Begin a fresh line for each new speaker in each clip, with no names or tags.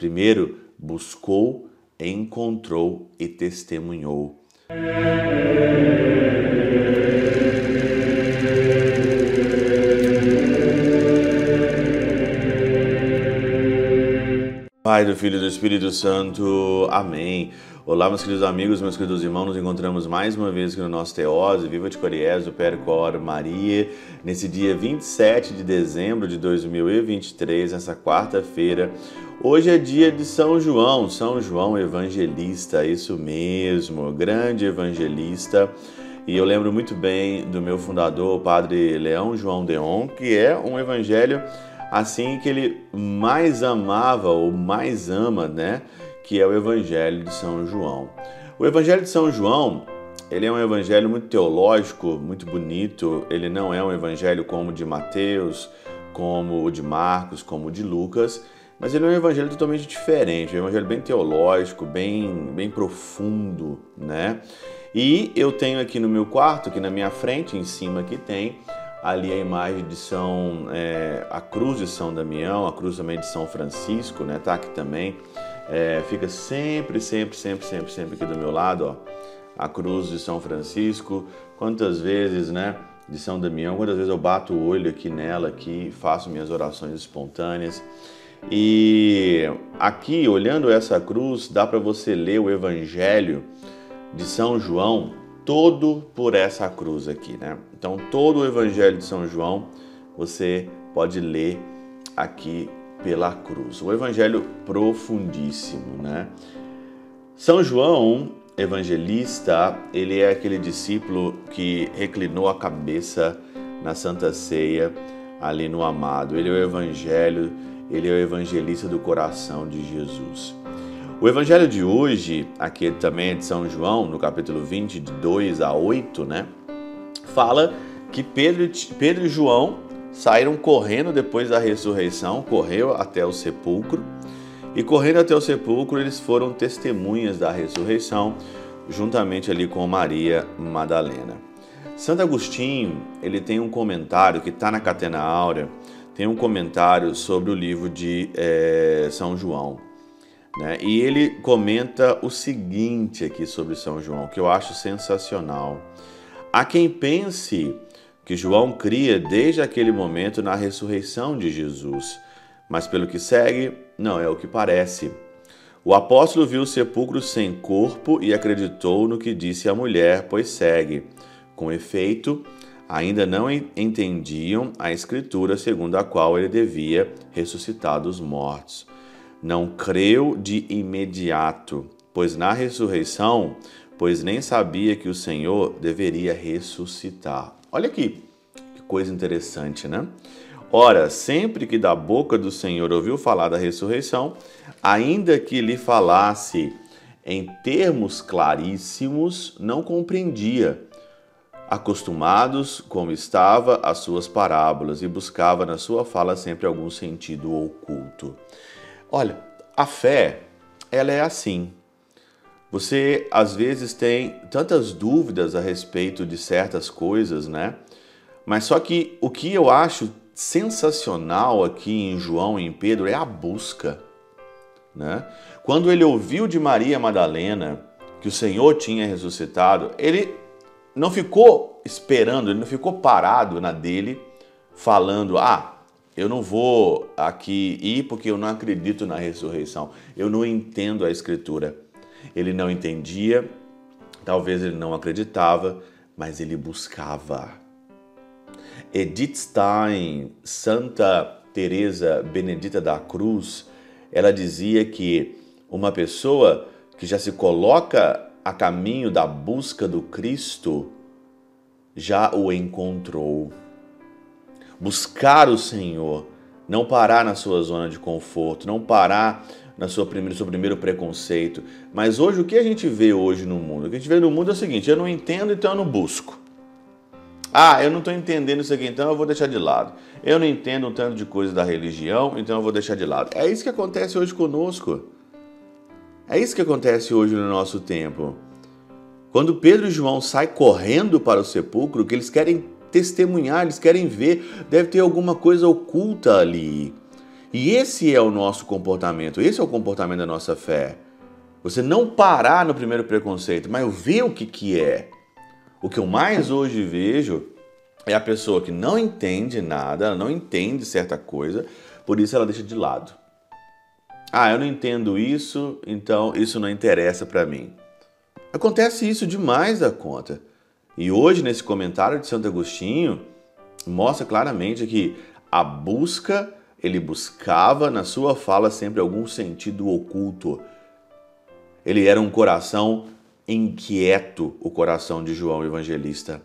Primeiro, buscou, encontrou e testemunhou. Pai do Filho e do Espírito Santo. Amém. Olá, meus queridos amigos, meus queridos irmãos, nos encontramos mais uma vez aqui no nosso Teose, Viva de Coriés, do Percor Maria, nesse dia 27 de dezembro de 2023, nessa quarta-feira. Hoje é dia de São João, São João Evangelista, isso mesmo, grande evangelista. E eu lembro muito bem do meu fundador, o Padre Leão João Deon, que é um evangelho assim que ele mais amava ou mais ama, né? Que é o Evangelho de São João. O Evangelho de São João, ele é um evangelho muito teológico, muito bonito. Ele não é um evangelho como o de Mateus, como o de Marcos, como o de Lucas, mas ele é um evangelho totalmente diferente, um evangelho bem teológico, bem, bem profundo, né? E eu tenho aqui no meu quarto, aqui na minha frente, em cima aqui tem ali a imagem de São, é, a cruz de São Damião, a cruz também de São Francisco, né? Tá aqui também. É, fica sempre, sempre, sempre, sempre, sempre aqui do meu lado, ó. A cruz de São Francisco. Quantas vezes, né? De São Damião, quantas vezes eu bato o olho aqui nela, aqui, faço minhas orações espontâneas. E aqui, olhando essa cruz, dá para você ler o Evangelho de São João todo por essa cruz aqui, né? Então, todo o Evangelho de São João você pode ler aqui pela cruz. O Evangelho profundíssimo, né? São João, evangelista, ele é aquele discípulo que reclinou a cabeça na Santa Ceia ali no amado. Ele é o Evangelho, ele é o evangelista do coração de Jesus. O evangelho de hoje, aqui também é de São João, no capítulo 20, de 2 a 8, né? Fala que Pedro, Pedro e João saíram correndo depois da ressurreição, correu até o sepulcro, e correndo até o sepulcro, eles foram testemunhas da ressurreição, juntamente ali com Maria Madalena. Santo Agostinho, ele tem um comentário que está na Catena Áurea, tem um comentário sobre o livro de é, São João. Né? E ele comenta o seguinte aqui sobre São João, que eu acho sensacional. Há quem pense que João cria desde aquele momento na ressurreição de Jesus, mas pelo que segue, não é o que parece. O apóstolo viu o sepulcro sem corpo e acreditou no que disse a mulher, pois segue. Com efeito, ainda não entendiam a escritura segundo a qual ele devia ressuscitar dos mortos não creu de imediato, pois na ressurreição, pois nem sabia que o Senhor deveria ressuscitar. Olha aqui, que coisa interessante, né? Ora, sempre que da boca do Senhor ouviu falar da ressurreição, ainda que lhe falasse em termos claríssimos, não compreendia, acostumados como estava às suas parábolas e buscava na sua fala sempre algum sentido oculto. Olha, a fé, ela é assim. Você às vezes tem tantas dúvidas a respeito de certas coisas, né? Mas só que o que eu acho sensacional aqui em João e em Pedro é a busca, né? Quando ele ouviu de Maria Madalena que o Senhor tinha ressuscitado, ele não ficou esperando, ele não ficou parado na dele falando: "Ah, eu não vou aqui ir porque eu não acredito na ressurreição. Eu não entendo a Escritura. Ele não entendia, talvez ele não acreditava, mas ele buscava. Edith Stein, Santa Teresa Benedita da Cruz, ela dizia que uma pessoa que já se coloca a caminho da busca do Cristo já o encontrou buscar o Senhor, não parar na sua zona de conforto, não parar na sua seu primeiro preconceito. Mas hoje o que a gente vê hoje no mundo? O que a gente vê no mundo é o seguinte: eu não entendo, então eu não busco. Ah, eu não estou entendendo isso aqui, então eu vou deixar de lado. Eu não entendo um tanto de coisa da religião, então eu vou deixar de lado. É isso que acontece hoje conosco. É isso que acontece hoje no nosso tempo. Quando Pedro e João saem correndo para o sepulcro, que eles querem testemunhar, eles querem ver, deve ter alguma coisa oculta ali. E esse é o nosso comportamento, esse é o comportamento da nossa fé. Você não parar no primeiro preconceito, mas ver o que, que é. O que eu mais hoje vejo é a pessoa que não entende nada, não entende certa coisa, por isso ela deixa de lado. Ah, eu não entendo isso, então isso não interessa para mim. Acontece isso demais da conta. E hoje, nesse comentário de Santo Agostinho, mostra claramente que a busca, ele buscava na sua fala sempre algum sentido oculto. Ele era um coração inquieto, o coração de João Evangelista.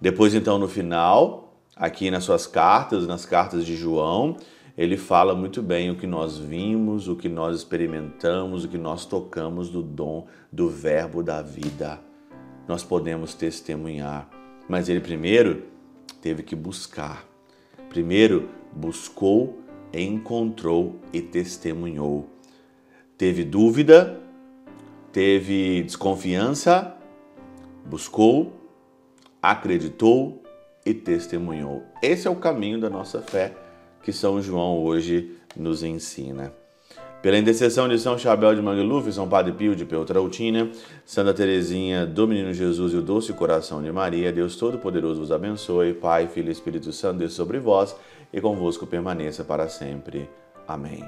Depois, então, no final, aqui nas suas cartas, nas cartas de João, ele fala muito bem o que nós vimos, o que nós experimentamos, o que nós tocamos do dom do Verbo da vida. Nós podemos testemunhar, mas ele primeiro teve que buscar. Primeiro buscou, encontrou e testemunhou. Teve dúvida, teve desconfiança, buscou, acreditou e testemunhou. Esse é o caminho da nossa fé que São João hoje nos ensina. Pela intercessão de São Chabel de Mangluf, São Padre Pio de Peltrautina, Santa Teresinha do Menino Jesus e o Doce Coração de Maria, Deus Todo-Poderoso vos abençoe, Pai, Filho e Espírito Santo, Deus sobre vós e convosco permaneça para sempre. Amém.